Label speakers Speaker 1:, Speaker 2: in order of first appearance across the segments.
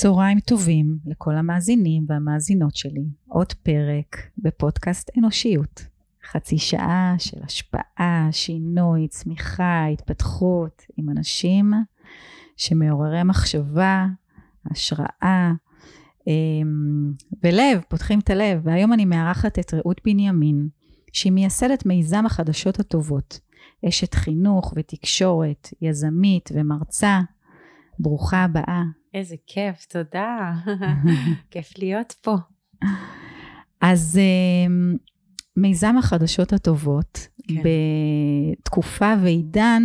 Speaker 1: צהריים טובים לכל המאזינים והמאזינות שלי. עוד פרק בפודקאסט אנושיות. חצי שעה של השפעה, שינוי, צמיחה, התפתחות עם אנשים שמעוררי מחשבה, השראה אמ, ולב, פותחים את הלב. והיום אני מארחת את רעות בנימין, שהיא מייסדת מיזם החדשות הטובות. אשת חינוך ותקשורת, יזמית ומרצה. ברוכה הבאה.
Speaker 2: איזה כיף, תודה. כיף להיות פה.
Speaker 1: אז אמ, מיזם החדשות הטובות, כן. בתקופה ועידן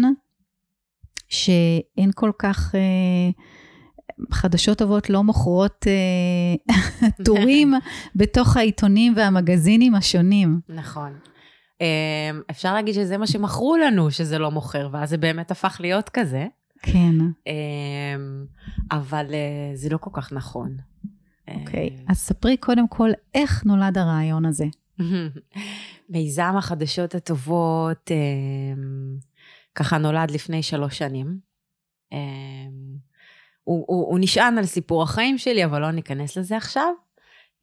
Speaker 1: שאין כל כך, אה, חדשות טובות לא מוכרות אה, טורים בתוך העיתונים והמגזינים השונים.
Speaker 2: נכון. אמ, אפשר להגיד שזה מה שמכרו לנו, שזה לא מוכר, ואז זה באמת הפך להיות כזה.
Speaker 1: כן.
Speaker 2: אמ, אבל אה, זה לא כל כך נכון.
Speaker 1: אוקיי, okay. אז ספרי קודם כל איך נולד הרעיון הזה.
Speaker 2: מיזם החדשות הטובות אמ, ככה נולד לפני שלוש שנים. אמ, הוא, הוא, הוא נשען על סיפור החיים שלי, אבל לא ניכנס לזה עכשיו.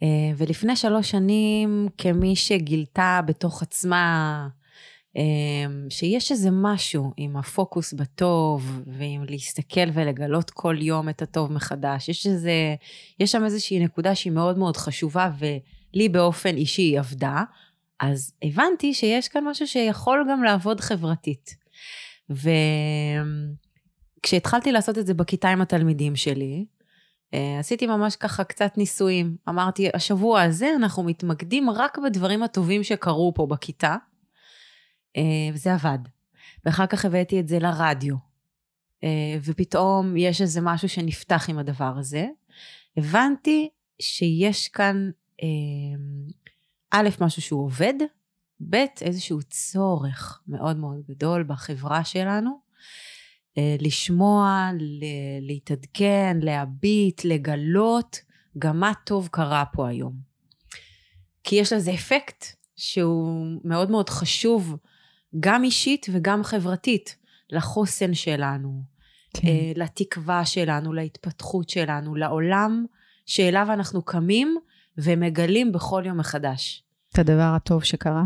Speaker 2: אה, ולפני שלוש שנים, כמי שגילתה בתוך עצמה אמ, שיש איזה משהו עם הפוקוס בטוב, ועם להסתכל ולגלות כל יום את הטוב מחדש. יש איזה, יש שם איזושהי נקודה שהיא מאוד מאוד חשובה, ולי באופן אישי היא עבדה. אז הבנתי שיש כאן משהו שיכול גם לעבוד חברתית. וכשהתחלתי לעשות את זה בכיתה עם התלמידים שלי, אה, עשיתי ממש ככה קצת ניסויים. אמרתי, השבוע הזה אנחנו מתמקדים רק בדברים הטובים שקרו פה בכיתה, וזה עבד. ואחר כך הבאתי את זה לרדיו, אה, ופתאום יש איזה משהו שנפתח עם הדבר הזה. הבנתי שיש כאן, אה, א', משהו שהוא עובד, ב', איזשהו צורך מאוד מאוד גדול בחברה שלנו, לשמוע, להתעדכן, להביט, לגלות גם מה טוב קרה פה היום. כי יש לזה אפקט שהוא מאוד מאוד חשוב גם אישית וגם חברתית, לחוסן שלנו, כן. אה, לתקווה שלנו, להתפתחות שלנו, לעולם שאליו אנחנו קמים ומגלים בכל יום מחדש.
Speaker 1: את הדבר הטוב שקרה?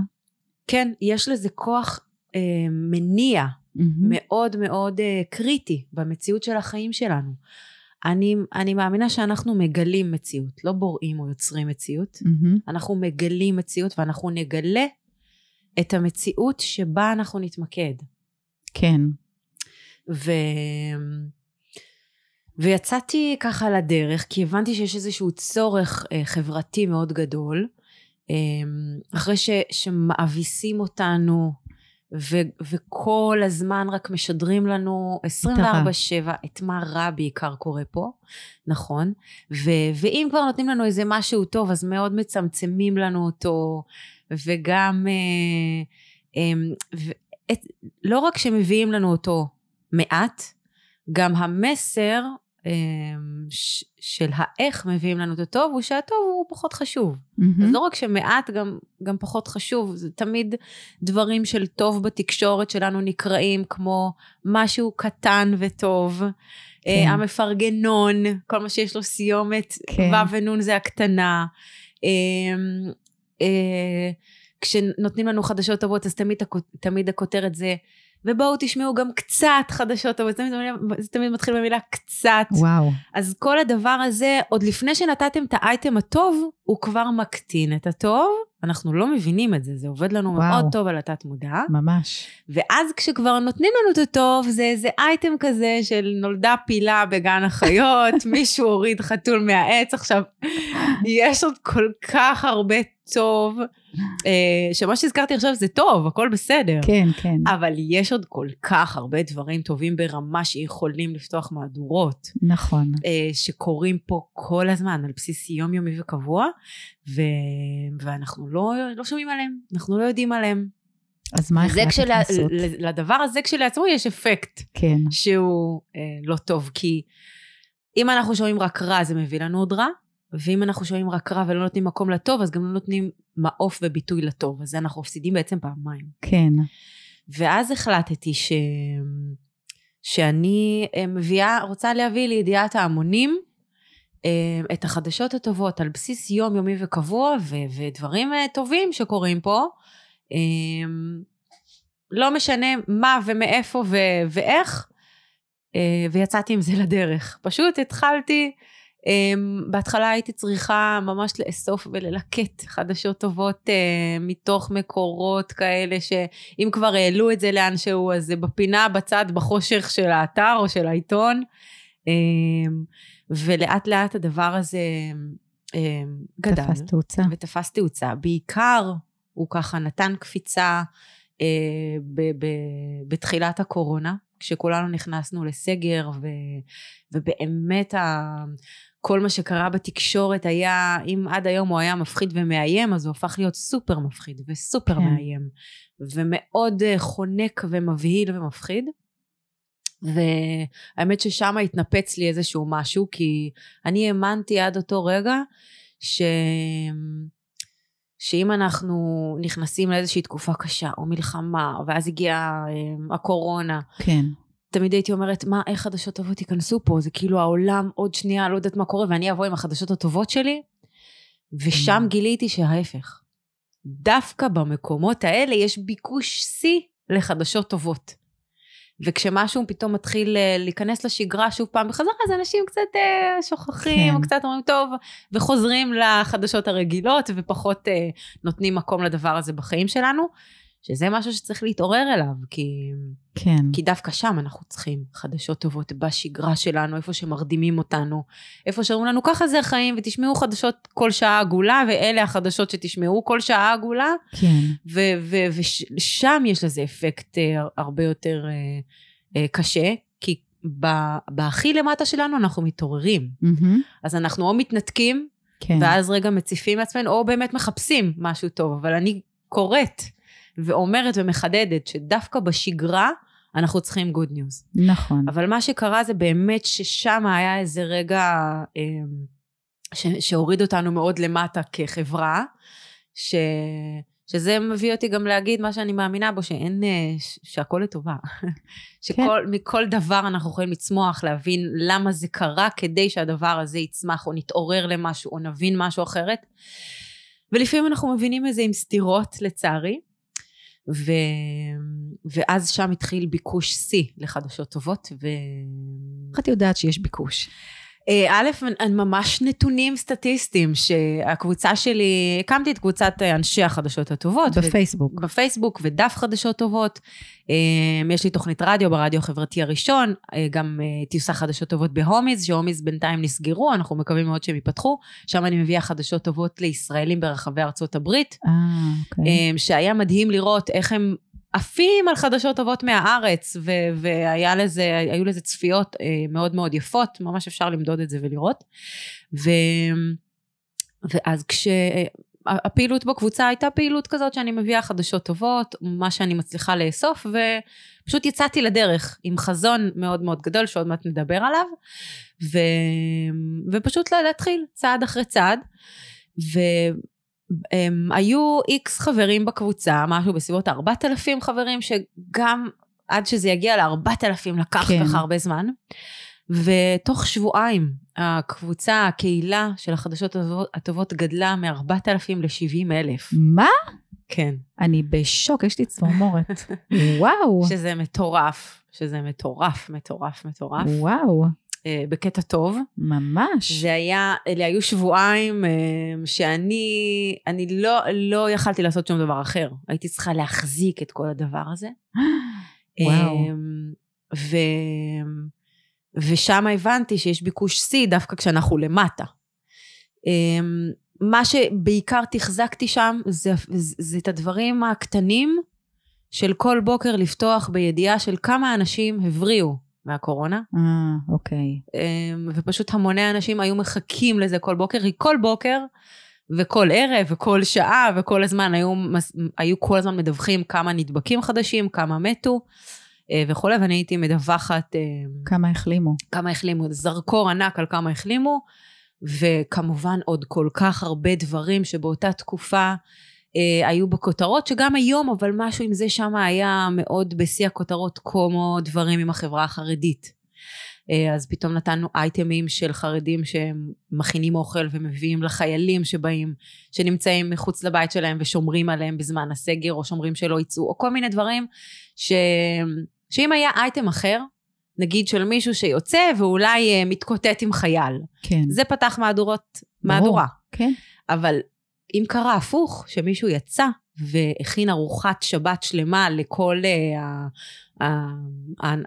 Speaker 2: כן, יש לזה כוח אה, מניע mm-hmm. מאוד מאוד אה, קריטי במציאות של החיים שלנו. אני, אני מאמינה שאנחנו מגלים מציאות, לא בוראים או יוצרים מציאות. Mm-hmm. אנחנו מגלים מציאות ואנחנו נגלה את המציאות שבה אנחנו נתמקד.
Speaker 1: כן.
Speaker 2: ו... ויצאתי ככה לדרך, כי הבנתי שיש איזשהו צורך אה, חברתי מאוד גדול, אה, אחרי ש, שמאביסים אותנו, ו, וכל הזמן רק משדרים לנו 24-7 את מה רע בעיקר קורה פה, נכון? ו, ואם כבר נותנים לנו איזה משהו טוב, אז מאוד מצמצמים לנו אותו, וגם, אה, אמ, את, לא רק שמביאים לנו אותו מעט, גם המסר אמ, של האיך מביאים לנו את הטוב, הוא שהטוב הוא פחות חשוב. Mm-hmm. אז לא רק שמעט, גם, גם פחות חשוב. זה תמיד דברים של טוב בתקשורת שלנו נקראים כמו משהו קטן וטוב. אה, כן. המפרגנון, כל מה שיש לו סיומת, כן. ו' ונון זה הקטנה. אמ, אה, כשנותנים לנו חדשות טובות, אז תמיד, תמיד הכותרת זה, ובואו תשמעו גם קצת חדשות טובות, זה תמיד, זה תמיד מתחיל במילה קצת.
Speaker 1: וואו.
Speaker 2: אז כל הדבר הזה, עוד לפני שנתתם את האייטם הטוב, הוא כבר מקטין את הטוב. אנחנו לא מבינים את זה, זה עובד לנו וואו. מאוד טוב על התת מודע.
Speaker 1: ממש.
Speaker 2: ואז כשכבר נותנים לנו את הטוב, זה איזה אייטם כזה של נולדה פילה בגן החיות, מישהו הוריד חתול מהעץ, עכשיו, יש עוד כל כך הרבה טוב, אה, שמה שהזכרתי עכשיו זה טוב, הכל בסדר.
Speaker 1: כן, כן.
Speaker 2: אבל יש עוד כל כך הרבה דברים טובים ברמה שיכולים לפתוח מהדורות.
Speaker 1: נכון.
Speaker 2: אה, שקורים פה כל הזמן, על בסיס יומיומי וקבוע, ו... ואנחנו לא, לא שומעים עליהם, אנחנו לא יודעים עליהם.
Speaker 1: אז מה החלטת כשלה, לעשות?
Speaker 2: לדבר הזה כשלעצמו יש אפקט.
Speaker 1: כן.
Speaker 2: שהוא אה, לא טוב, כי אם אנחנו שומעים רק רע זה מביא לנו עוד רע, ואם אנחנו שומעים רק רע ולא נותנים מקום לטוב, אז גם לא נותנים מעוף וביטוי לטוב. אז אנחנו מפסידים בעצם פעמיים.
Speaker 1: כן.
Speaker 2: ואז החלטתי ש... שאני אה, מביאה, רוצה להביא לידיעת ההמונים את החדשות הטובות על בסיס יומיומי וקבוע, ו- ודברים אה, טובים שקורים פה. אה, לא משנה מה ומאיפה ו- ואיך, אה, ויצאתי עם זה לדרך. פשוט התחלתי, אה, בהתחלה הייתי צריכה ממש לאסוף וללקט חדשות טובות אה, מתוך מקורות כאלה, שאם כבר העלו את זה לאנשהו, אז זה בפינה בצד בחושך של האתר או של העיתון. ולאט לאט הדבר הזה גדל.
Speaker 1: תפס תאוצה.
Speaker 2: ותפס תאוצה. בעיקר הוא ככה נתן קפיצה אה, ב- ב- בתחילת הקורונה, כשכולנו נכנסנו לסגר, ו- ובאמת ה- כל מה שקרה בתקשורת היה, אם עד היום הוא היה מפחיד ומאיים, אז הוא הפך להיות סופר מפחיד וסופר כן. מאיים, ומאוד אה, חונק ומבהיל ומפחיד. והאמת ששם התנפץ לי איזשהו משהו, כי אני האמנתי עד אותו רגע ש... שאם אנחנו נכנסים לאיזושהי תקופה קשה, או מלחמה, ואז הגיעה אה, הקורונה,
Speaker 1: כן.
Speaker 2: תמיד הייתי אומרת, מה, איך חדשות טובות ייכנסו פה? זה כאילו העולם עוד שנייה, לא יודעת מה קורה, ואני אבוא עם החדשות הטובות שלי, ושם mm. גיליתי שההפך. דווקא במקומות האלה יש ביקוש שיא לחדשות טובות. וכשמשהו פתאום מתחיל אה, להיכנס לשגרה שוב פעם בחזרה, אז אנשים קצת אה, שוכחים, כן. קצת אומרים טוב, וחוזרים לחדשות הרגילות, ופחות אה, נותנים מקום לדבר הזה בחיים שלנו, שזה משהו שצריך להתעורר אליו, כי,
Speaker 1: כן.
Speaker 2: כי דווקא שם אנחנו צריכים חדשות טובות בשגרה שלנו, איפה שמרדימים אותנו, איפה שאומרים לנו ככה זה החיים, ותשמעו חדשות כל שעה עגולה, ואלה החדשות שתשמעו כל שעה עגולה.
Speaker 1: כן.
Speaker 2: ושם יש לזה אפקט אה, הרבה יותר אה, אה, קשה, כי בהכי למטה שלנו אנחנו מתעוררים. Mm-hmm. אז אנחנו או מתנתקים, כן. ואז רגע מציפים לעצמנו, או באמת מחפשים משהו טוב, אבל אני קוראת ואומרת ומחדדת שדווקא בשגרה אנחנו צריכים good news.
Speaker 1: נכון.
Speaker 2: אבל מה שקרה זה באמת ששם היה איזה רגע אמ, ש, שהוריד אותנו מאוד למטה כחברה, ש, שזה מביא אותי גם להגיד מה שאני מאמינה בו, שאין, אה, שהכל לטובה. שמכל כן. דבר אנחנו יכולים לצמוח, להבין למה זה קרה כדי שהדבר הזה יצמח, או נתעורר למשהו, או נבין משהו אחרת. ולפעמים אנחנו מבינים את זה עם סתירות, לצערי. ו... ואז שם התחיל ביקוש שיא לחדשות טובות. ו...
Speaker 1: איך את יודעת שיש ביקוש?
Speaker 2: אה, א', ממש נתונים סטטיסטיים, שהקבוצה שלי, הקמתי את קבוצת אנשי החדשות הטובות.
Speaker 1: בפייסבוק.
Speaker 2: ו... בפייסבוק, ודף חדשות טובות. אה, יש לי תוכנית רדיו ברדיו החברתי הראשון, אה, גם תיוסע חדשות טובות בהומיז, שהומיז בינתיים נסגרו, אנחנו מקווים מאוד שהם ייפתחו. שם אני מביאה חדשות טובות לישראלים ברחבי ארצות הברית.
Speaker 1: אה, אוקיי.
Speaker 2: שהיה מדהים לראות איך הם עפים על חדשות טובות מהארץ, והיו לזה, לזה צפיות אה, מאוד מאוד יפות, ממש אפשר למדוד את זה ולראות. ו- ואז כש... הפעילות בקבוצה הייתה פעילות כזאת שאני מביאה חדשות טובות, מה שאני מצליחה לאסוף, ופשוט יצאתי לדרך עם חזון מאוד מאוד גדול שעוד מעט נדבר עליו, ו... ופשוט להתחיל צעד אחרי צעד. ו... הם, היו איקס חברים בקבוצה, משהו בסביבות 4,000 חברים, שגם עד שזה יגיע ל-4,000 לקח כן. ככה הרבה זמן. ותוך שבועיים הקבוצה, הקהילה של החדשות הטובות גדלה מ-4,000 ל-70,000.
Speaker 1: מה?
Speaker 2: כן.
Speaker 1: אני בשוק, יש לי צמרמורת. וואו.
Speaker 2: שזה מטורף, שזה מטורף, מטורף, מטורף.
Speaker 1: וואו.
Speaker 2: אה, בקטע טוב.
Speaker 1: ממש.
Speaker 2: זה היה, אלה היו שבועיים אה, שאני, אני לא, לא יכלתי לעשות שום דבר אחר. הייתי צריכה להחזיק את כל הדבר הזה.
Speaker 1: וואו.
Speaker 2: אה, ו... ושם הבנתי שיש ביקוש שיא דווקא כשאנחנו למטה. מה שבעיקר תחזקתי שם זה, זה, זה את הדברים הקטנים של כל בוקר לפתוח בידיעה של כמה אנשים הבריאו מהקורונה.
Speaker 1: אה, אוקיי.
Speaker 2: אמ, ופשוט המוני אנשים היו מחכים לזה כל בוקר, כי כל בוקר וכל ערב וכל שעה וכל הזמן היו, היו כל הזמן מדווחים כמה נדבקים חדשים, כמה מתו אה, וכולי, ואני הייתי מדווחת... אמ,
Speaker 1: כמה החלימו.
Speaker 2: כמה החלימו, זרקור ענק על כמה החלימו, וכמובן עוד כל כך הרבה דברים שבאותה תקופה אה, היו בכותרות, שגם היום, אבל משהו עם זה שם היה מאוד בשיא הכותרות, כמו דברים עם החברה החרדית. אה, אז פתאום נתנו אייטמים של חרדים שמכינים אוכל ומביאים לחיילים שבאים, שנמצאים מחוץ לבית שלהם ושומרים עליהם בזמן הסגר, או שומרים שלא יצאו, או כל מיני דברים ש... שאם היה אייטם אחר, נגיד של מישהו שיוצא ואולי אה, מתקוטט עם חייל,
Speaker 1: כן.
Speaker 2: זה פתח מהדורות, מהדורה.
Speaker 1: כן.
Speaker 2: אבל אם קרה הפוך, שמישהו יצא והכין ארוחת שבת שלמה לכל uh,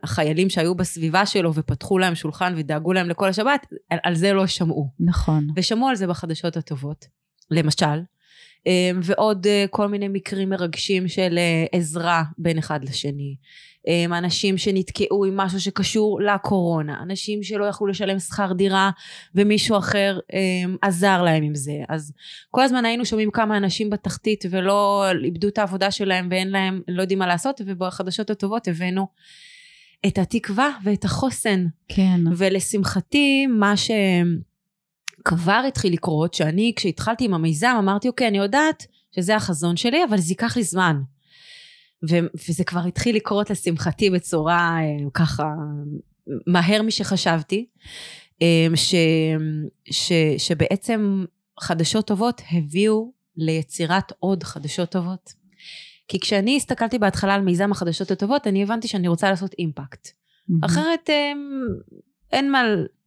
Speaker 2: החיילים שהיו בסביבה שלו ופתחו להם שולחן ודאגו להם לכל השבת, על, על זה לא שמעו.
Speaker 1: נכון.
Speaker 2: ושמעו על זה בחדשות הטובות, למשל. אמ, ועוד אה, כל מיני מקרים מרגשים של אה, עזרה בין אחד לשני. אמ, אנשים שנתקעו עם משהו שקשור לקורונה, אנשים שלא יכלו לשלם שכר דירה ומישהו אחר אמ, עזר להם עם זה. אז כל הזמן היינו שומעים כמה אנשים בתחתית ולא איבדו את העבודה שלהם ואין להם, לא יודעים מה לעשות, ובחדשות הטובות הבאנו את התקווה ואת החוסן.
Speaker 1: כן.
Speaker 2: ולשמחתי, מה ש... כבר התחיל לקרות, שאני כשהתחלתי עם המיזם אמרתי אוקיי אני יודעת שזה החזון שלי אבל זה ייקח לי זמן. ו- וזה כבר התחיל לקרות לשמחתי בצורה אה, ככה מהר משחשבתי, אה, ש- ש- שבעצם חדשות טובות הביאו ליצירת עוד חדשות טובות. כי כשאני הסתכלתי בהתחלה על מיזם החדשות הטובות אני הבנתי שאני רוצה לעשות אימפקט. Mm-hmm. אחרת אה, אין מה,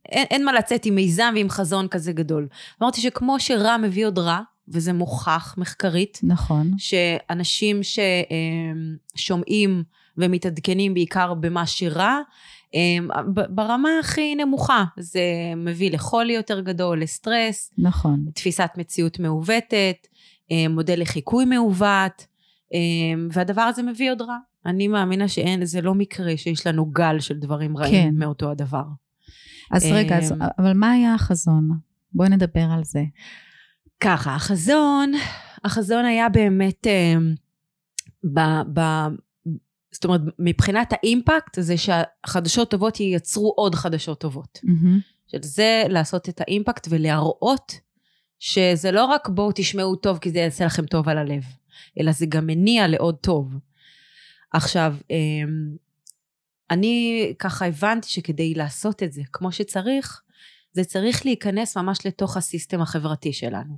Speaker 2: אין, אין מה לצאת עם מיזם ועם חזון כזה גדול. אמרתי שכמו שרע מביא עוד רע, וזה מוכח מחקרית,
Speaker 1: נכון.
Speaker 2: שאנשים ששומעים ומתעדכנים בעיקר במה שרע, ברמה הכי נמוכה, זה מביא לחולי יותר גדול, לסטרס,
Speaker 1: נכון.
Speaker 2: תפיסת מציאות מעוותת, מודל לחיקוי מעוות, והדבר הזה מביא עוד רע. אני מאמינה שאין, זה לא מקרה שיש לנו גל של דברים רעים כן. מאותו הדבר.
Speaker 1: אז רגע, אז, אבל מה היה החזון? בואי נדבר על זה.
Speaker 2: ככה, החזון, החזון היה באמת, אה, ב, ב, זאת אומרת, מבחינת האימפקט, זה שהחדשות טובות ייצרו עוד חדשות טובות. Mm-hmm. שזה לעשות את האימפקט ולהראות שזה לא רק בואו תשמעו טוב כי זה יעשה לכם טוב על הלב, אלא זה גם מניע לעוד טוב. עכשיו, אמ, אני ככה הבנתי שכדי לעשות את זה כמו שצריך, זה צריך להיכנס ממש לתוך הסיסטם החברתי שלנו.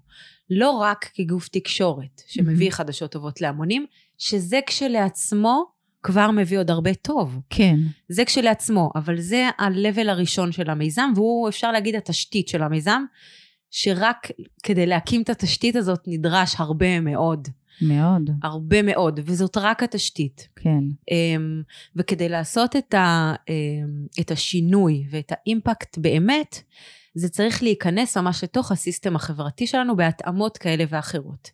Speaker 2: לא רק כגוף תקשורת שמביא mm-hmm. חדשות טובות להמונים, שזה כשלעצמו כבר מביא עוד הרבה טוב.
Speaker 1: כן.
Speaker 2: זה כשלעצמו, אבל זה ה-level הראשון של המיזם, והוא אפשר להגיד התשתית של המיזם, שרק כדי להקים את התשתית הזאת נדרש הרבה מאוד
Speaker 1: מאוד.
Speaker 2: הרבה מאוד, וזאת רק התשתית.
Speaker 1: כן.
Speaker 2: Um, וכדי לעשות את, ה, um, את השינוי ואת האימפקט באמת, זה צריך להיכנס ממש לתוך הסיסטם החברתי שלנו בהתאמות כאלה ואחרות.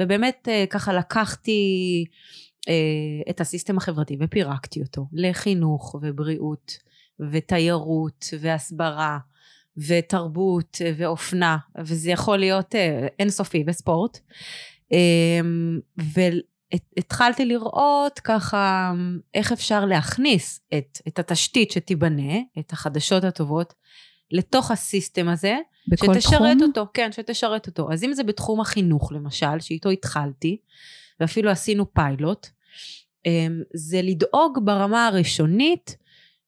Speaker 2: ובאמת uh, ככה לקחתי uh, את הסיסטם החברתי ופירקתי אותו לחינוך ובריאות ותיירות והסברה ותרבות ואופנה, וזה יכול להיות uh, אינסופי וספורט. אמ, והתחלתי לראות ככה איך אפשר להכניס את, את התשתית שתיבנה, את החדשות הטובות, לתוך הסיסטם הזה,
Speaker 1: בכל
Speaker 2: שתשרת
Speaker 1: תחום?
Speaker 2: אותו, כן, שתשרת אותו. אז אם זה בתחום החינוך למשל, שאיתו התחלתי, ואפילו עשינו פיילוט, אמ, זה לדאוג ברמה הראשונית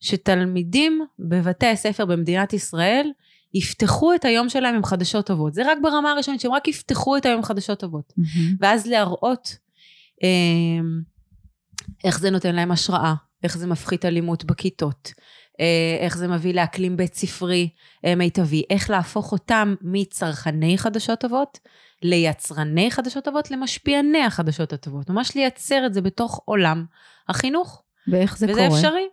Speaker 2: שתלמידים בבתי הספר במדינת ישראל יפתחו את היום שלהם עם חדשות טובות. זה רק ברמה הראשונית, שהם רק יפתחו את היום עם חדשות טובות. Mm-hmm. ואז להראות אה, איך זה נותן להם השראה, איך זה מפחית אלימות בכיתות, אה, איך זה מביא לאקלים בית ספרי אה, מיטבי, איך להפוך אותם מצרכני חדשות טובות ליצרני חדשות טובות למשפיעני החדשות הטובות. ממש לייצר את זה בתוך עולם החינוך.
Speaker 1: ואיך זה
Speaker 2: וזה
Speaker 1: קורה?
Speaker 2: וזה אפשרי.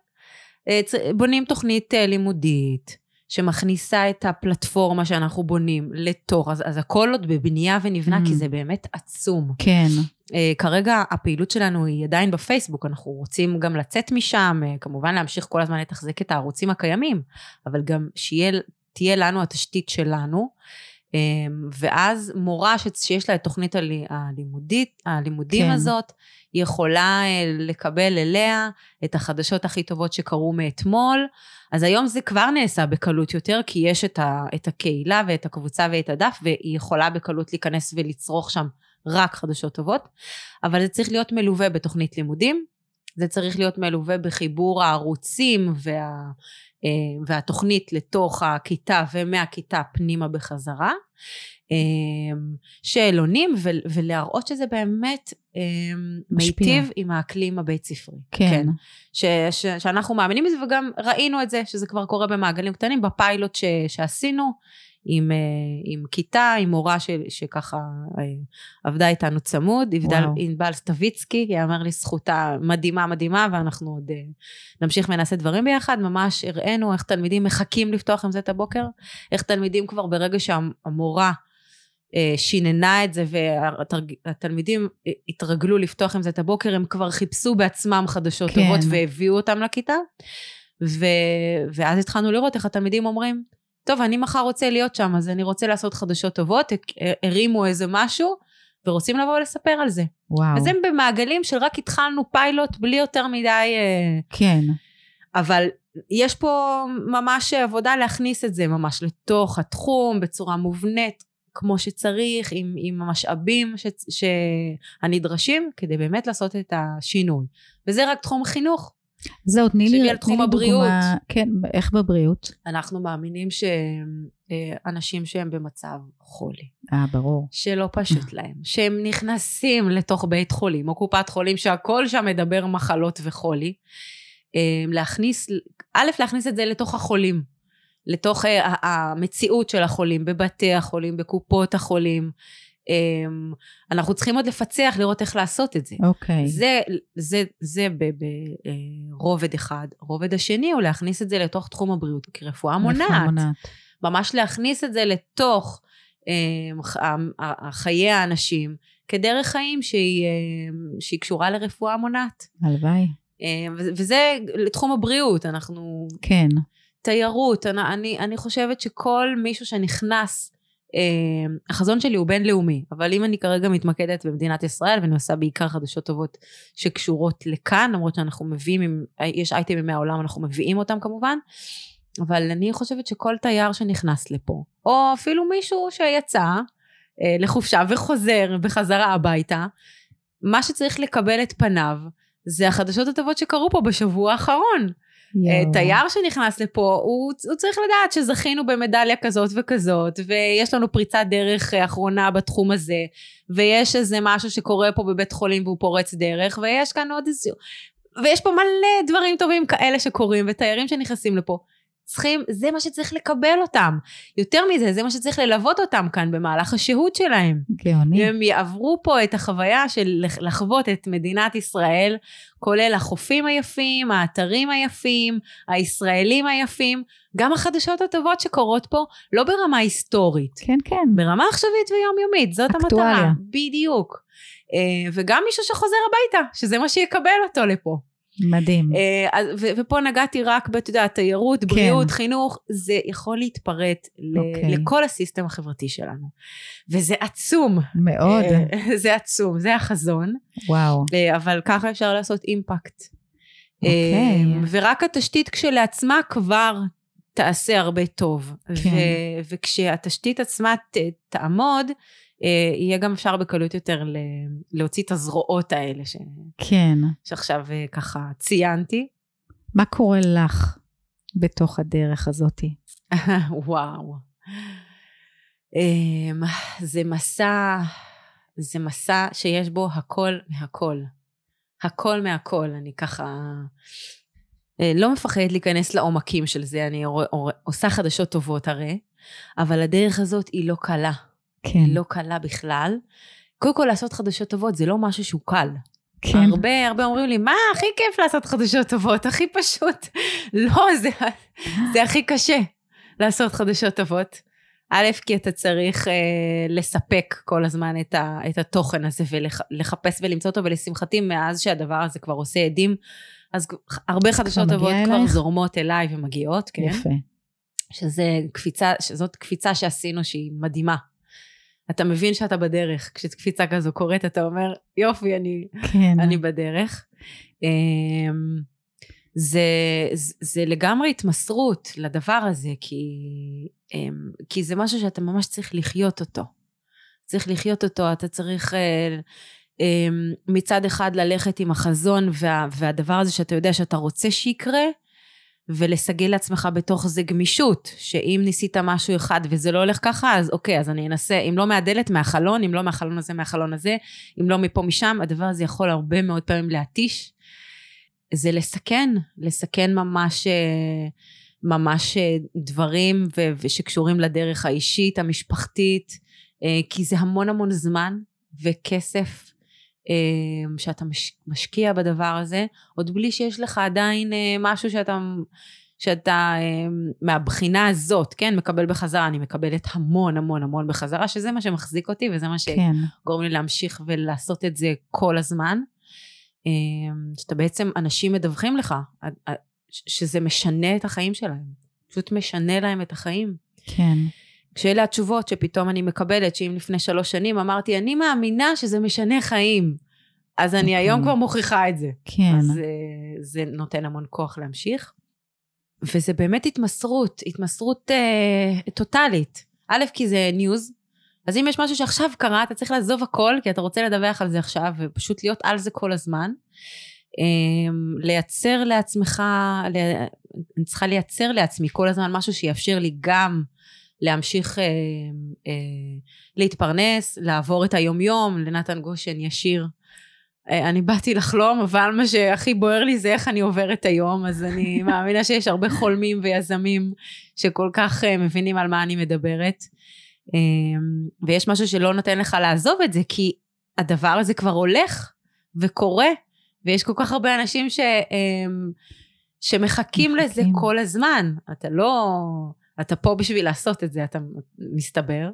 Speaker 2: אה, בונים תוכנית אה, לימודית, שמכניסה את הפלטפורמה שאנחנו בונים לתוך, אז, אז הכל עוד בבנייה ונבנה, mm. כי זה באמת עצום.
Speaker 1: כן.
Speaker 2: Uh, כרגע הפעילות שלנו היא עדיין בפייסבוק, אנחנו רוצים גם לצאת משם, uh, כמובן להמשיך כל הזמן לתחזק את הערוצים הקיימים, אבל גם שתהיה לנו התשתית שלנו. אמ, ואז מורה שיש לה את תוכנית הלימודית, הלימודים כן. הזאת, יכולה אה, לקבל אליה את החדשות הכי טובות שקרו מאתמול. אז היום זה כבר נעשה בקלות יותר, כי יש את, ה, את הקהילה ואת הקבוצה ואת הדף, והיא יכולה בקלות להיכנס ולצרוך שם רק חדשות טובות. אבל זה צריך להיות מלווה בתוכנית לימודים, זה צריך להיות מלווה בחיבור הערוצים וה... אה, והתוכנית לתוך הכיתה ומהכיתה פנימה בחזרה. אה, שאלונים ולהראות שזה באמת אה, מיטיב עם האקלים הבית ספרי.
Speaker 1: כן. כן.
Speaker 2: ש, ש, שאנחנו מאמינים בזה וגם ראינו את זה, שזה כבר קורה במעגלים קטנים, בפיילוט ש, שעשינו. עם, אה, עם כיתה, עם מורה ש, שככה אה, עבדה איתנו צמוד, ענבל סטוויצקי, יאמר לזכותה מדהימה מדהימה, ואנחנו עוד אה, נמשיך ונעשה דברים ביחד, ממש הראינו איך תלמידים מחכים לפתוח עם זה את הבוקר, איך תלמידים כבר ברגע שהמורה שיננה את זה והתלמידים התרגלו לפתוח עם זה את הבוקר, הם כבר חיפשו בעצמם חדשות כן. טובות והביאו אותם לכיתה. ו... ואז התחלנו לראות איך התלמידים אומרים, טוב, אני מחר רוצה להיות שם, אז אני רוצה לעשות חדשות טובות, הרימו איזה משהו, ורוצים לבוא ולספר על זה.
Speaker 1: וואו.
Speaker 2: אז הם במעגלים של רק התחלנו פיילוט בלי יותר מדי... אה,
Speaker 1: כן.
Speaker 2: אבל יש פה ממש עבודה להכניס את זה ממש לתוך התחום בצורה מובנית, כמו שצריך, עם, עם המשאבים ש, שהנדרשים, כדי באמת לעשות את השינוי. וזה רק תחום חינוך.
Speaker 1: זהו, תני לי,
Speaker 2: תחום הבריאות. דוגמה,
Speaker 1: כן, איך בבריאות?
Speaker 2: אנחנו מאמינים שאנשים שהם במצב חולי.
Speaker 1: אה, ברור.
Speaker 2: שלא פשוט להם. שהם נכנסים לתוך בית חולים או קופת חולים שהכל שם מדבר מחלות וחולי. אה, להכניס, א', להכניס את זה לתוך החולים. לתוך אה, המציאות של החולים, בבתי החולים, בקופות החולים. אמ, אנחנו צריכים עוד לפצח, לראות איך לעשות את זה.
Speaker 1: אוקיי. Okay.
Speaker 2: זה, זה, זה ברובד אחד. רובד השני הוא להכניס את זה לתוך תחום הבריאות כרפואה מונעת. מונעת. ממש להכניס את זה לתוך אמ, חיי האנשים כדרך חיים שהיא, אמ, שהיא קשורה לרפואה מונעת.
Speaker 1: הלוואי.
Speaker 2: וזה לתחום הבריאות, אנחנו...
Speaker 1: כן.
Speaker 2: תיירות, אני, אני, חושבת שכל מישהו שנכנס החזון שלי הוא בינלאומי, אבל אם אני כרגע מתמקדת במדינת ישראל ואני עושה בעיקר חדשות טובות שקשורות לכאן, למרות שאנחנו מביאים, יש אייטמים מהעולם, אנחנו מביאים אותם כמובן, אבל אני חושבת שכל תייר שנכנס לפה, או אפילו מישהו שיצא uh, לחופשה וחוזר בחזרה הביתה, מה שצריך לקבל את פניו זה החדשות הטובות שקרו פה בשבוע האחרון. יו. תייר שנכנס לפה, הוא, הוא צריך לדעת שזכינו במדליה כזאת וכזאת, ויש לנו פריצת דרך אחרונה בתחום הזה, ויש איזה משהו שקורה פה בבית חולים והוא פורץ דרך, ויש כאן עוד איזה... ויש פה מלא דברים טובים כאלה שקורים, ותיירים שנכנסים לפה. צריכים, זה מה שצריך לקבל אותם. יותר מזה, זה מה שצריך ללוות אותם כאן במהלך השהות שלהם.
Speaker 1: גאוני.
Speaker 2: הם יעברו פה את החוויה של לחוות את מדינת ישראל, כולל החופים היפים, האתרים היפים, הישראלים היפים, גם החדשות הטובות שקורות פה, לא ברמה היסטורית.
Speaker 1: כן, כן.
Speaker 2: ברמה עכשווית ויומיומית, זאת אקטואליה. המטרה. בדיוק. אה, וגם מישהו שחוזר הביתה, שזה מה שיקבל אותו לפה.
Speaker 1: מדהים.
Speaker 2: אה, ופה נגעתי רק אתה יודע, תיירות, כן. בריאות, כן. חינוך, זה יכול להתפרט. אוקיי. לכל הסיסטם החברתי שלנו. וזה עצום.
Speaker 1: מאוד.
Speaker 2: אה, זה עצום, זה החזון.
Speaker 1: וואו.
Speaker 2: אה, אבל ככה אפשר לעשות אימפקט. אוקיי. Okay. ורק התשתית כשלעצמה כבר תעשה הרבה טוב. כן. וכשהתשתית עצמה ת- תעמוד, אה, יהיה גם אפשר בקלות יותר להוציא את הזרועות האלה ש...
Speaker 1: כן.
Speaker 2: שעכשיו אה, ככה ציינתי.
Speaker 1: מה קורה לך בתוך הדרך הזאתי?
Speaker 2: וואו. אמ, זה מסע, זה מסע שיש בו הכל מהכל. הכל מהכל. אני ככה אה, לא מפחדת להיכנס לעומקים של זה, אני עושה חדשות טובות הרי, אבל הדרך הזאת היא לא קלה. כן. לא קלה בכלל. קודם כל לעשות חדשות טובות זה לא משהו שהוא קל. כן. הרבה הרבה אומרים לי, מה הכי כיף לעשות חדשות טובות, הכי פשוט. לא, זה, זה הכי קשה לעשות חדשות טובות. א', כי אתה צריך אה, לספק כל הזמן את, ה, את התוכן הזה ולחפש ולמצוא אותו, ולשמחתי מאז שהדבר הזה כבר עושה עדים, אז הרבה חדשות טובות כבר זורמות אליי ומגיעות, כן?
Speaker 1: יפה.
Speaker 2: שזה קפיצה, שזאת קפיצה שעשינו שהיא מדהימה. אתה מבין שאתה בדרך. כשקפיצה כזו קורית, אתה אומר, יופי, אני, כן. אני בדרך. אמ, זה, זה, זה לגמרי התמסרות לדבר הזה, כי, אמ, כי זה משהו שאתה ממש צריך לחיות אותו. צריך לחיות אותו, אתה צריך אה, אמ, מצד אחד ללכת עם החזון וה, והדבר הזה שאתה יודע שאתה רוצה שיקרה, ולסגל לעצמך בתוך זה גמישות, שאם ניסית משהו אחד וזה לא הולך ככה, אז אוקיי, אז אני אנסה, אם לא מהדלת, מהחלון, אם לא מהחלון הזה, מהחלון הזה, אם לא מפה, משם, הדבר הזה יכול הרבה מאוד פעמים להתיש. זה לסכן, לסכן ממש, אה, ממש אה, דברים ו- ושקשורים לדרך האישית, המשפחתית, אה, כי זה המון המון זמן וכסף שאתה משקיע בדבר הזה, עוד בלי שיש לך עדיין משהו שאתה, שאתה מהבחינה הזאת, כן, מקבל בחזרה, אני מקבלת המון המון המון בחזרה, שזה מה שמחזיק אותי וזה מה כן. שגורם לי להמשיך ולעשות את זה כל הזמן. אמ, שאתה בעצם, אנשים מדווחים לך שזה משנה את החיים שלהם. פשוט משנה להם את החיים.
Speaker 1: כן.
Speaker 2: כשאלה התשובות שפתאום אני מקבלת, שאם לפני שלוש שנים אמרתי, אני מאמינה שזה משנה חיים. אז אני. היום אוקיי. כבר מוכיחה את זה.
Speaker 1: כן.
Speaker 2: אז זה, אה, זה נותן המון כוח להמשיך. וזה באמת התמסרות, התמסרות אה, טוטאלית. א', כי זה ניוז, אז אם יש משהו שעכשיו קרה, אתה צריך לעזוב הכל, כי אתה רוצה לדווח על זה עכשיו, ופשוט להיות על זה כל הזמן. אמ, לייצר לעצמך, אני צריכה לייצר לעצמי כל הזמן משהו שיאפשר לי גם להמשיך אה, אה, להתפרנס, לעבור את היומיום, לנתן גושן ישיר. אה, אני באתי לחלום, אבל מה שהכי בוער לי זה איך אני עוברת היום, אז אני מאמינה שיש הרבה חולמים ויזמים שכל כך מבינים על מה אני מדברת. אמ, ויש משהו שלא נותן לך לעזוב את זה, כי הדבר הזה כבר הולך וקורה, ויש כל כך הרבה אנשים ש, אמ, שמחכים מחכים. לזה כל הזמן. אתה לא... אתה פה בשביל לעשות את זה, אתה מסתבר.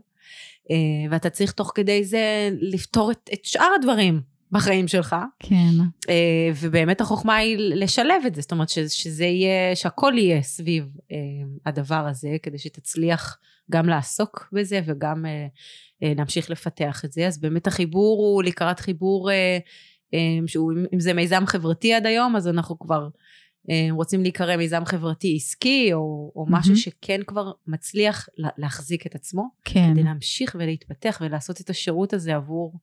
Speaker 2: אה, ואתה צריך תוך כדי זה לפתור את, את שאר הדברים בחיים שלך.
Speaker 1: כן.
Speaker 2: אה, ובאמת החוכמה היא לשלב את זה, זאת אומרת שזה יהיה, שהכל יהיה סביב אה, הדבר הזה, כדי שתצליח גם לעסוק בזה וגם להמשיך לפתח את זה. אז באמת החיבור הוא לקראת חיבור, שהוא, אם זה מיזם חברתי עד היום, אז אנחנו כבר רוצים להיקרא מיזם חברתי עסקי, או, או mm-hmm. משהו שכן כבר מצליח להחזיק את עצמו,
Speaker 1: כן.
Speaker 2: כדי להמשיך ולהתפתח ולעשות את השירות הזה עבור,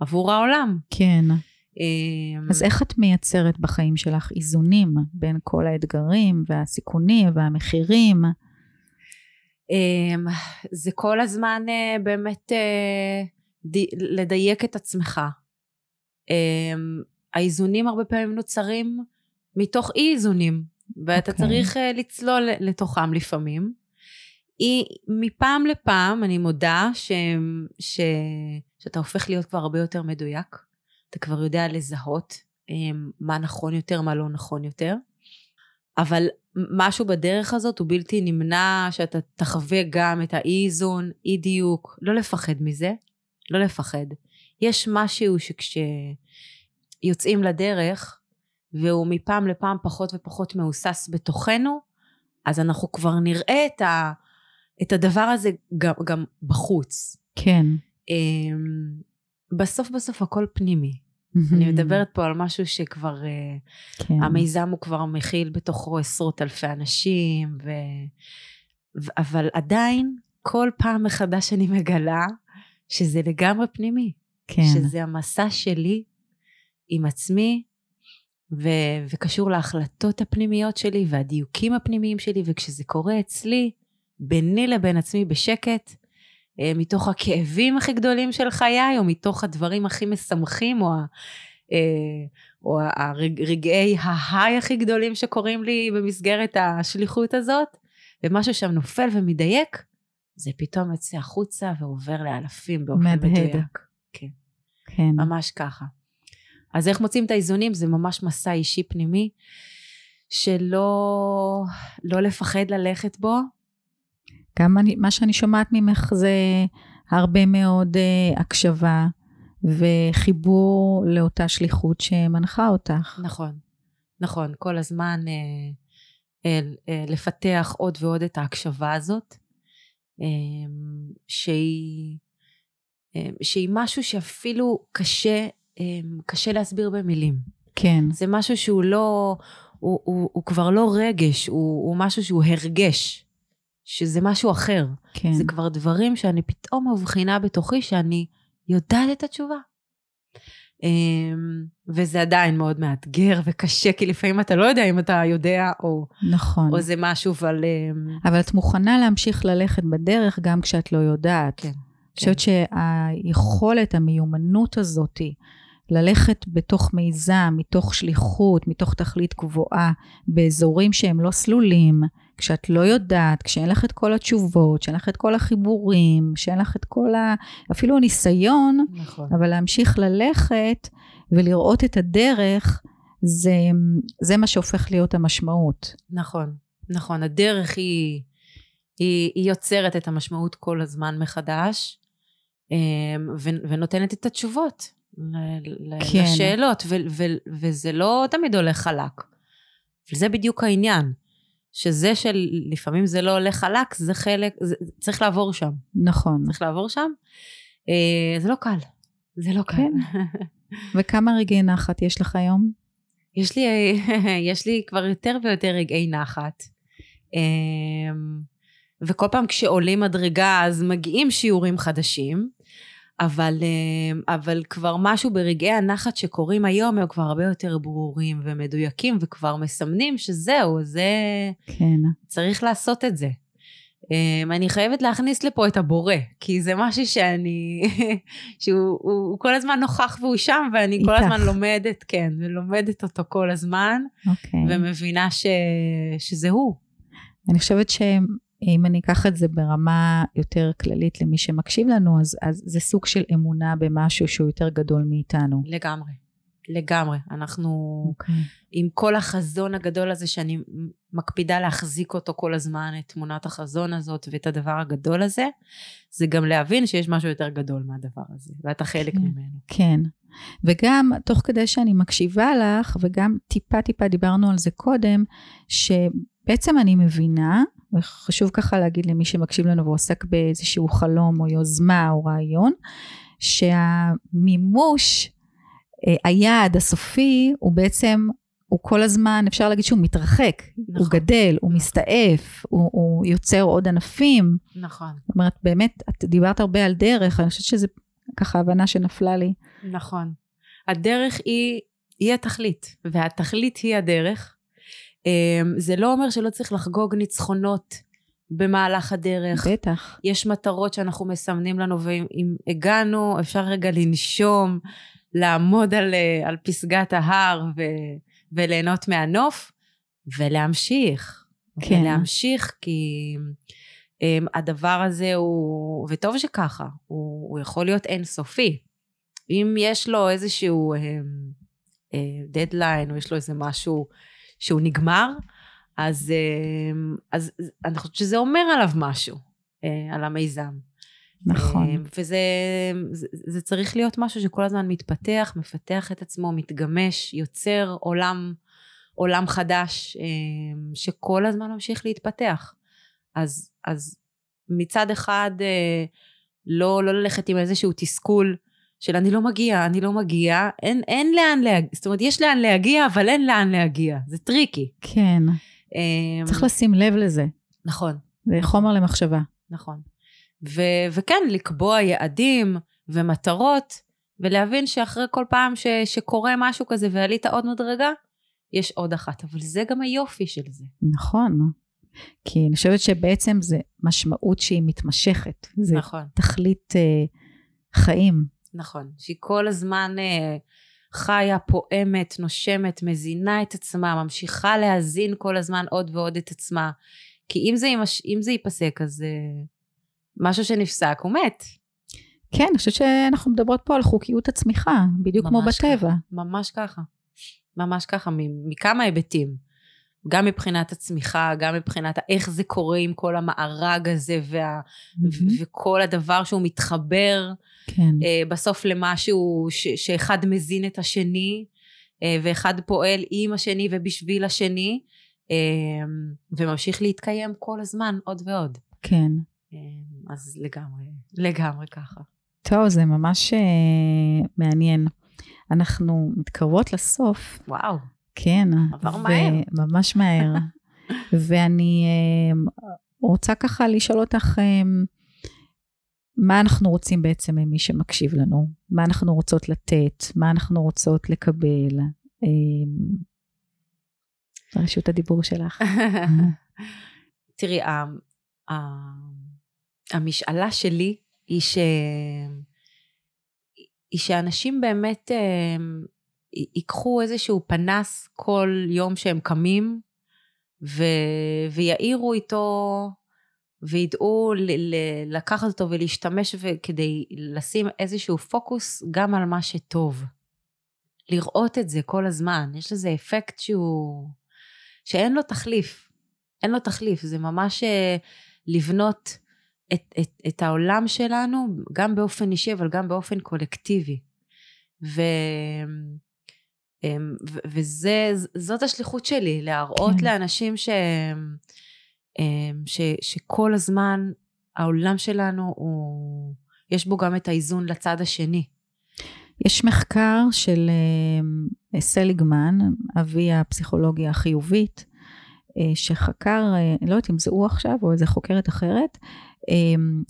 Speaker 2: עבור העולם.
Speaker 1: כן. אה, אז איך את מייצרת בחיים שלך איזונים בין כל האתגרים והסיכונים והמחירים?
Speaker 2: אמ, זה כל הזמן אה, באמת אה, לדייק את עצמך. אמ, האיזונים הרבה פעמים נוצרים מתוך אי איזונים, ואתה okay. אוקיי. צריך אה, לצלול לתוכם לפעמים. היא, מפעם לפעם, אני מודה ש, ש, שאתה הופך להיות כבר הרבה יותר מדויק. אתה כבר יודע לזהות מה נכון יותר, מה לא נכון יותר. אבל משהו בדרך הזאת הוא בלתי נמנע, שאתה תחווה גם את האי איזון, אי דיוק, לא לפחד מזה, לא לפחד. יש משהו שכשיוצאים לדרך, והוא מפעם לפעם פחות ופחות מהוסס בתוכנו, אז אנחנו כבר נראה את, ה, את הדבר הזה גם, גם בחוץ.
Speaker 1: כן.
Speaker 2: אמ, בסוף בסוף הכל פנימי. אני מדברת פה על משהו שכבר, אה, כן. המיזם הוא כבר מכיל בתוכו עשרות אלפי אנשים, ו... אבל עדיין, כל פעם מחדש אני מגלה שזה לגמרי פנימי.
Speaker 1: כן.
Speaker 2: שזה המסע שלי עם עצמי, ו... וקשור להחלטות הפנימיות שלי והדיוקים הפנימיים שלי, וכשזה קורה אצלי, ביני לבין עצמי בשקט, אה, מתוך הכאבים הכי גדולים של חיי, או מתוך הדברים הכי משמחים, או, אה, או הרגעי ההיי הכי גדולים שקורים לי במסגרת השליחות הזאת, ומשהו שם נופל ומדייק, זה פתאום יוצא החוצה ועובר לאלפים באופן מדויק. כן.
Speaker 1: כן.
Speaker 2: ממש ככה. אז איך מוצאים את האיזונים? זה ממש מסע אישי פנימי, שלא לא לפחד ללכת בו,
Speaker 1: גם אני, מה שאני שומעת ממך זה הרבה מאוד uh, הקשבה וחיבור לאותה שליחות שמנחה אותך.
Speaker 2: נכון, נכון, כל הזמן uh, uh, uh, לפתח עוד ועוד את ההקשבה הזאת, uh, שהיא, uh, שהיא משהו שאפילו קשה, קשה להסביר במילים.
Speaker 1: כן.
Speaker 2: זה משהו שהוא לא, הוא, הוא, הוא כבר לא רגש, הוא, הוא משהו שהוא הרגש. שזה משהו אחר.
Speaker 1: כן.
Speaker 2: זה כבר דברים שאני פתאום מבחינה בתוכי שאני יודעת את התשובה. אמ, וזה עדיין מאוד מאתגר וקשה, כי לפעמים אתה לא יודע אם אתה יודע או,
Speaker 1: נכון.
Speaker 2: או זה משהו, אבל... אמ,
Speaker 1: אבל את מוכנה להמשיך ללכת בדרך גם כשאת לא יודעת.
Speaker 2: כן.
Speaker 1: אני חושבת שהיכולת, המיומנות הזאתי, ללכת בתוך מיזם, מתוך שליחות, מתוך תכלית קבועה, באזורים שהם לא סלולים, כשאת לא יודעת, כשאין לך את כל התשובות, כשאין לך את כל החיבורים, כשאין לך את כל ה... אפילו הניסיון,
Speaker 2: נכון.
Speaker 1: אבל להמשיך ללכת ולראות את הדרך, זה, זה מה שהופך להיות המשמעות.
Speaker 2: נכון, נכון. הדרך היא, היא, היא יוצרת את המשמעות כל הזמן מחדש, ו- ונותנת את התשובות
Speaker 1: כן.
Speaker 2: לשאלות, ו- ו- וזה לא תמיד הולך חלק. וזה בדיוק העניין. שזה שלפעמים זה לא הולך חלק, זה חלק, זה, צריך לעבור שם.
Speaker 1: נכון.
Speaker 2: צריך לעבור שם. אה, זה לא קל. זה לא קל.
Speaker 1: כן. וכמה רגעי נחת יש לך היום?
Speaker 2: יש לי, יש לי כבר יותר ויותר רגעי נחת. אמ, וכל פעם כשעולים מדרגה אז מגיעים שיעורים חדשים, אבל, אמ, אבל כבר משהו ברגעי הנחת שקורים היום הם כבר הרבה יותר ברורים ומדויקים וכבר מסמנים שזהו, זה...
Speaker 1: כן.
Speaker 2: צריך לעשות את זה. Um, אני חייבת להכניס לפה את הבורא, כי זה משהו שאני, שהוא הוא, הוא כל הזמן נוכח והוא שם, ואני איתך. כל הזמן לומדת, כן, ולומדת אותו כל הזמן,
Speaker 1: אוקיי.
Speaker 2: ומבינה ש, שזה הוא.
Speaker 1: אני חושבת שאם אני אקח את זה ברמה יותר כללית למי שמקשיב לנו, אז, אז זה סוג של אמונה במשהו שהוא יותר גדול מאיתנו.
Speaker 2: לגמרי. לגמרי. אנחנו okay.
Speaker 1: אוקיי.
Speaker 2: עם כל החזון הגדול הזה שאני מקפידה להחזיק אותו כל הזמן, את תמונת החזון הזאת ואת הדבר הגדול הזה, זה גם להבין שיש משהו יותר גדול מהדבר הזה, ואתה חלק
Speaker 1: כן,
Speaker 2: ממנו.
Speaker 1: כן. וגם תוך כדי שאני מקשיבה לך, וגם טיפה טיפה דיברנו על זה קודם, שבעצם אני מבינה, וחשוב ככה להגיד למי שמקשיב לנו ועוסק באיזשהו חלום או יוזמה או רעיון, שהמימוש היעד הסופי הוא בעצם, הוא כל הזמן, אפשר להגיד שהוא מתרחק, נכון. הוא גדל, הוא מסתעף, הוא, הוא יוצר עוד ענפים.
Speaker 2: נכון.
Speaker 1: זאת אומרת, באמת, את דיברת הרבה על דרך, אני חושבת שזה ככה הבנה שנפלה לי.
Speaker 2: נכון. הדרך היא, היא התכלית, והתכלית היא הדרך. זה לא אומר שלא צריך לחגוג ניצחונות במהלך הדרך.
Speaker 1: בטח.
Speaker 2: יש מטרות שאנחנו מסמנים לנו, ואם הגענו, אפשר רגע לנשום. לעמוד על, על פסגת ההר ו, וליהנות מהנוף, ולהמשיך.
Speaker 1: כן.
Speaker 2: ולהמשיך, כי um, הדבר הזה הוא, וטוב שככה, הוא, הוא יכול להיות אינסופי. אם יש לו איזשהו דדליין, um, uh, או יש לו איזה משהו שהוא נגמר, אז, um, אז אני חושבת שזה אומר עליו משהו, uh, על המיזם.
Speaker 1: נכון.
Speaker 2: וזה זה, זה צריך להיות משהו שכל הזמן מתפתח, מפתח את עצמו, מתגמש, יוצר עולם, עולם חדש שכל הזמן ממשיך להתפתח. אז, אז מצד אחד לא, לא ללכת עם איזשהו תסכול של אני לא מגיע, אני לא מגיע, אין, אין לאן להגיע, זאת אומרת יש לאן להגיע אבל אין לאן להגיע, זה tricky.
Speaker 1: כן, צריך לשים לב לזה.
Speaker 2: נכון.
Speaker 1: זה חומר למחשבה.
Speaker 2: נכון. ו- וכן, לקבוע יעדים ומטרות, ולהבין שאחרי כל פעם ש- שקורה משהו כזה ועלית עוד מדרגה, יש עוד אחת. אבל זה גם היופי של זה.
Speaker 1: נכון. כי אני חושבת שבעצם זה משמעות שהיא מתמשכת. זה
Speaker 2: נכון.
Speaker 1: תכלית אה, חיים.
Speaker 2: נכון. שהיא כל הזמן אה, חיה, פועמת, נושמת, מזינה את עצמה, ממשיכה להזין כל הזמן עוד ועוד את עצמה. כי אם זה, אם זה ייפסק, אז... אה, משהו שנפסק הוא מת.
Speaker 1: כן, אני חושבת שאנחנו מדברות פה על חוקיות הצמיחה, בדיוק כמו בטבע.
Speaker 2: ככה, ממש ככה. ממש ככה, מכמה היבטים. גם מבחינת הצמיחה, גם מבחינת איך זה קורה עם כל המארג הזה, וה, mm-hmm. וכל הדבר שהוא מתחבר
Speaker 1: כן.
Speaker 2: uh, בסוף למשהו ש, שאחד מזין את השני, uh, ואחד פועל עם השני ובשביל השני, uh, וממשיך להתקיים כל הזמן עוד ועוד.
Speaker 1: כן.
Speaker 2: אמ, אז לגמרי, לגמרי ככה.
Speaker 1: טוב, זה ממש uh, מעניין. אנחנו מתקרבות לסוף.
Speaker 2: וואו.
Speaker 1: כן.
Speaker 2: עבר מהר.
Speaker 1: ממש מהר. ואני uh, רוצה ככה לשאול אותך, uh, מה אנחנו רוצים בעצם ממי שמקשיב לנו, מה אנחנו רוצות לתת, מה אנחנו רוצות לקבל. אמ, רשות הדיבור שלך.
Speaker 2: תראי, המשאלה שלי היא, ש... היא שאנשים באמת אמ, ייקחו איזשהו פנס כל יום שהם קמים ו... ויעירו איתו וידעו ל- ל- לקחת אותו ולהשתמש כדי לשים איזשהו פוקוס גם על מה שטוב. לראות את זה כל הזמן, יש לזה אפקט שהוא... שאין לו תחליף. אין לו תחליף, זה ממש אה, לבנות את, את, את העולם שלנו, גם באופן אישי, אבל גם באופן קולקטיבי. ו... אמ, וזאת השליחות שלי, להראות כן. לאנשים ש... אמ, ש, שכל הזמן העולם שלנו הוא, יש בו גם את האיזון לצד השני.
Speaker 1: יש מחקר של אה, סליגמן, אבי הפסיכולוגיה החיובית, אה, שחקר, אה, לא יודעת אם זה הוא עכשיו או איזה חוקרת אחרת,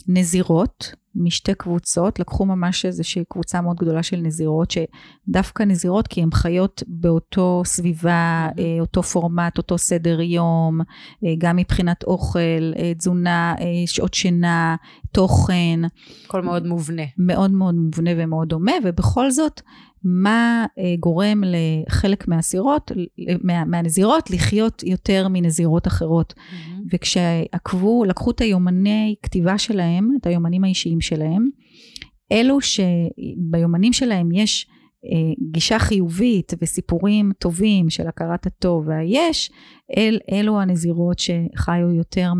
Speaker 1: נזירות משתי קבוצות, לקחו ממש איזושהי קבוצה מאוד גדולה של נזירות, שדווקא נזירות כי הן חיות באותו סביבה, mm-hmm. אותו פורמט, אותו סדר יום, אה, גם מבחינת אוכל, אה, תזונה, שעות שינה, תוכן.
Speaker 2: הכל מאוד מובנה.
Speaker 1: מאוד מאוד מובנה ומאוד דומה, ובכל זאת, מה גורם לחלק מהסירות, מה, מהנזירות לחיות יותר מנזירות אחרות. Mm-hmm. וכשעקבו, לקחו את היומני כתיבה שלהם, את היומנים האישיים שלהם, אלו שביומנים שלהם יש אה, גישה חיובית וסיפורים טובים של הכרת הטוב והיש, אל, אלו הנזירות שחיו יותר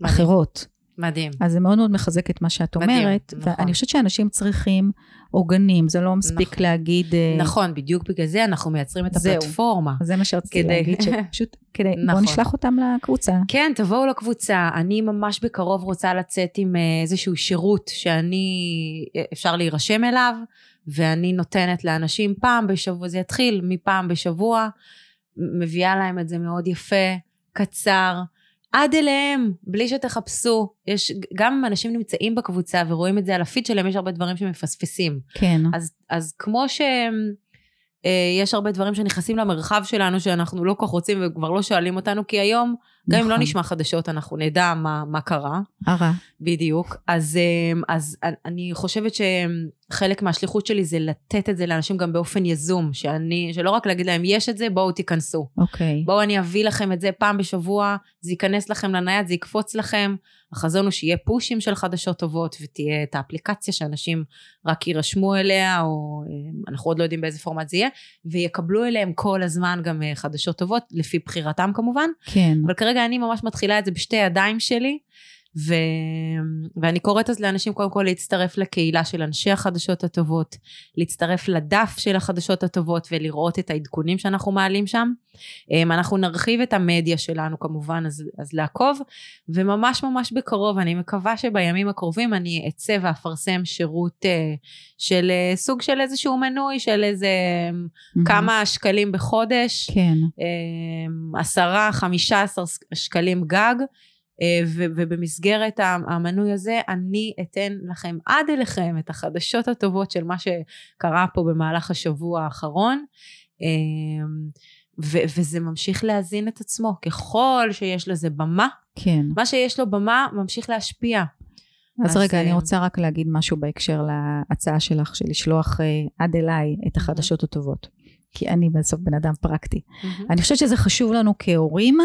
Speaker 1: מהאחרות.
Speaker 2: מדהים.
Speaker 1: אז זה מאוד מאוד מחזק את מה שאת מדהים, אומרת. נכון. ואני חושבת שאנשים צריכים עוגנים, זה לא מספיק נכון. להגיד...
Speaker 2: אה, נכון, בדיוק בגלל זה אנחנו מייצרים את זהו, הפלטפורמה.
Speaker 1: זה מה שרציתי כדי... להגיד, שפשוט כדי... נכון. בואו נשלח אותם לקבוצה.
Speaker 2: כן, תבואו לקבוצה. אני ממש בקרוב רוצה לצאת עם אה, איזשהו שירות שאני, אה, אפשר להירשם אליו, ואני נותנת לאנשים פעם בשבוע, זה יתחיל מפעם בשבוע, מביאה להם את זה מאוד יפה, קצר. עד אליהם, בלי שתחפשו. יש, גם אם אנשים נמצאים בקבוצה ורואים את זה על הפיד שלהם, יש הרבה דברים שמפספסים.
Speaker 1: כן.
Speaker 2: אז, אז כמו שיש אה, הרבה דברים שנכנסים למרחב שלנו, שאנחנו לא כל כך רוצים וכבר לא שואלים אותנו, כי היום גם אם לא נכון. נשמע חדשות, אנחנו נדע מה, מה קרה.
Speaker 1: הרע.
Speaker 2: בדיוק. אז, אמ, אז אני חושבת שחלק מהשליחות שלי זה לתת את זה לאנשים גם באופן יזום, שאני, שלא רק להגיד להם, יש את זה, בואו תיכנסו.
Speaker 1: אוקיי.
Speaker 2: בואו אני אביא לכם את זה פעם בשבוע, זה ייכנס לכם לנייד, זה יקפוץ לכם. החזון הוא שיהיה פושים של חדשות טובות, ותהיה את האפליקציה שאנשים רק יירשמו אליה, או אמ, אנחנו עוד לא יודעים באיזה פורמט זה יהיה, ויקבלו אליהם כל הזמן גם אה, חדשות טובות, לפי בחירתם כמובן.
Speaker 1: כן.
Speaker 2: אבל כרגע כרגע אני ממש מתחילה את זה בשתי ידיים שלי, ו... ואני קוראת אז לאנשים קודם כל להצטרף לקהילה של אנשי החדשות הטובות, להצטרף לדף של החדשות הטובות ולראות את העדכונים שאנחנו מעלים שם. אמ, אנחנו נרחיב את המדיה שלנו כמובן, אז, אז לעקוב, וממש ממש בקרוב, אני מקווה שבימים הקרובים אני אצא ואפרסם שירות uh, של uh, סוג של איזשהו מנוי של איזה mm-hmm. כמה שקלים בחודש.
Speaker 1: כן.
Speaker 2: אמ, עשרה, חמישה עשר שקלים גג. אה, ובמסגרת המנוי הזה אני אתן לכם עד אליכם את החדשות הטובות של מה שקרה פה במהלך השבוע האחרון. אה, ו- וזה ממשיך להזין את עצמו ככל שיש לזה במה
Speaker 1: כן
Speaker 2: מה שיש לו במה ממשיך להשפיע
Speaker 1: אז, אז רגע, אני אה, רוצה רק להגיד משהו בהקשר להצעה שלך של לשלוח עד אליי את החדשות הטובות. כי אני בסוף בן אדם פרקטי. אני חושבת שזה חשוב לנו כהורים.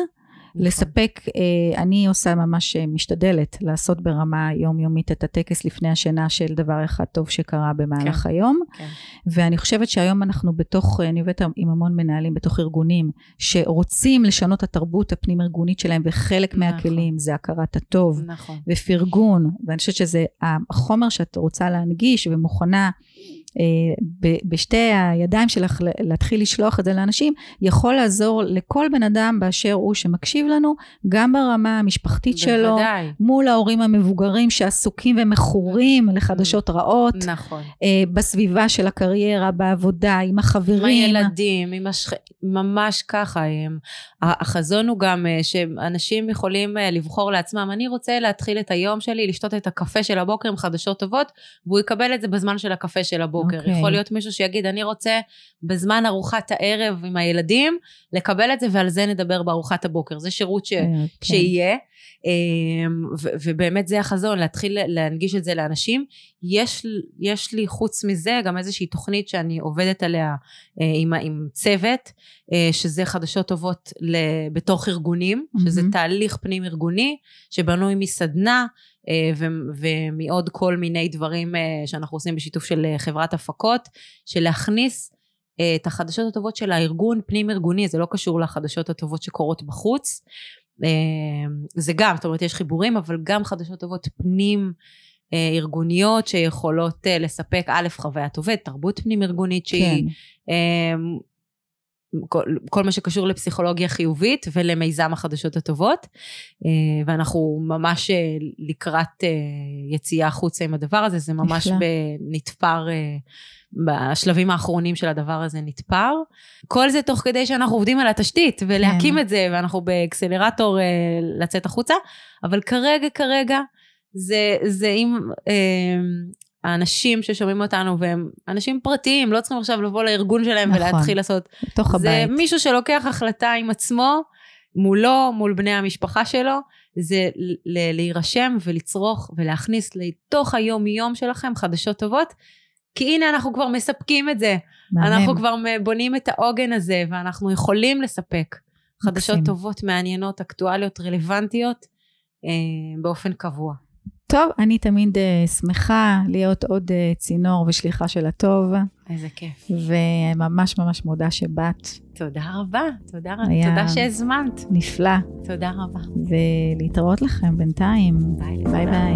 Speaker 1: לספק, אה, אני עושה ממש אה, משתדלת לעשות ברמה יומיומית את הטקס לפני השינה של דבר אחד טוב שקרה במהלך כן, היום. כן. ואני חושבת שהיום אנחנו בתוך, אה, אני עובדת עם המון מנהלים בתוך ארגונים שרוצים לשנות את התרבות הפנים ארגונית שלהם וחלק נכון. מהכלים זה הכרת הטוב
Speaker 2: נכון.
Speaker 1: ופרגון ואני חושבת שזה החומר שאת רוצה להנגיש ומוכנה בשתי הידיים שלך להתחיל לשלוח את זה לאנשים, יכול לעזור לכל בן אדם באשר הוא שמקשיב לנו, גם ברמה המשפחתית בוודאי. שלו, מול ההורים המבוגרים שעסוקים ומכורים לחדשות רעות,
Speaker 2: נכון.
Speaker 1: בסביבה של הקריירה, בעבודה, עם החברים.
Speaker 2: עם הילדים, עם השכ... ממש ככה. הם... החזון הוא גם שאנשים יכולים לבחור לעצמם, אני רוצה להתחיל את היום שלי, לשתות את הקפה של הבוקר עם חדשות טובות, והוא יקבל את זה בזמן של הקפה של הבוקר. Okay. אוקיי. יכול להיות מישהו שיגיד, אני רוצה בזמן ארוחת הערב עם הילדים, לקבל את זה ועל זה נדבר בארוחת הבוקר. זה שירות ש... okay. כן. שיהיה. אמ, ו- ובאמת זה החזון, להתחיל להנגיש את זה לאנשים. יש, יש לי חוץ מזה גם איזושהי תוכנית שאני עובדת עליה אה, עם, עם צוות, אה, שזה חדשות טובות בתוך ארגונים, שזה mm-hmm. תהליך פנים ארגוני שבנוי מסדנה ומעוד כל מיני דברים שאנחנו עושים בשיתוף של חברת הפקות, של להכניס את החדשות הטובות של הארגון פנים ארגוני, זה לא קשור לחדשות הטובות שקורות בחוץ. זה גם, זאת אומרת יש חיבורים, אבל גם חדשות טובות פנים ארגוניות שיכולות לספק א', חוויית עובד, תרבות פנים ארגונית שהיא כן. כל, כל מה שקשור לפסיכולוגיה חיובית ולמיזם החדשות הטובות. אה, ואנחנו ממש אה, לקראת אה, יציאה החוצה עם הדבר הזה זה ממש נתפר בשלבים האחרונים של הדבר הזה נתפר. כל זה תוך כדי שאנחנו עובדים על התשתית ולהקים כן. את זה ואנחנו באקסלרטור לצאת החוצה. אבל כרגע כרגע זה, זה אם האנשים ששומעים אותנו והם אנשים פרטיים, לא צריכים עכשיו לבוא לארגון שלהם נכון, ולהתחיל לעשות.
Speaker 1: בתוך
Speaker 2: זה
Speaker 1: הבית.
Speaker 2: זה מישהו שלוקח החלטה עם עצמו, מולו, מול בני המשפחה שלו, זה להירשם ולצרוך ולהכניס לתוך היום-יום שלכם חדשות טובות, כי הנה אנחנו כבר מספקים את זה. מעניין. אנחנו כבר בונים את העוגן הזה, ואנחנו יכולים לספק חדשות מקסים. טובות, מעניינות, אקטואליות, רלוונטיות, אה, באופן קבוע.
Speaker 1: טוב, אני תמיד uh, שמחה להיות עוד uh, צינור ושליחה של הטוב.
Speaker 2: איזה כיף.
Speaker 1: וממש ממש מודה שבאת.
Speaker 2: תודה רבה, תודה רבה, תודה שהזמנת.
Speaker 1: נפלא.
Speaker 2: תודה רבה.
Speaker 1: ולהתראות לכם בינתיים.
Speaker 2: ביי.
Speaker 1: ביי ביי.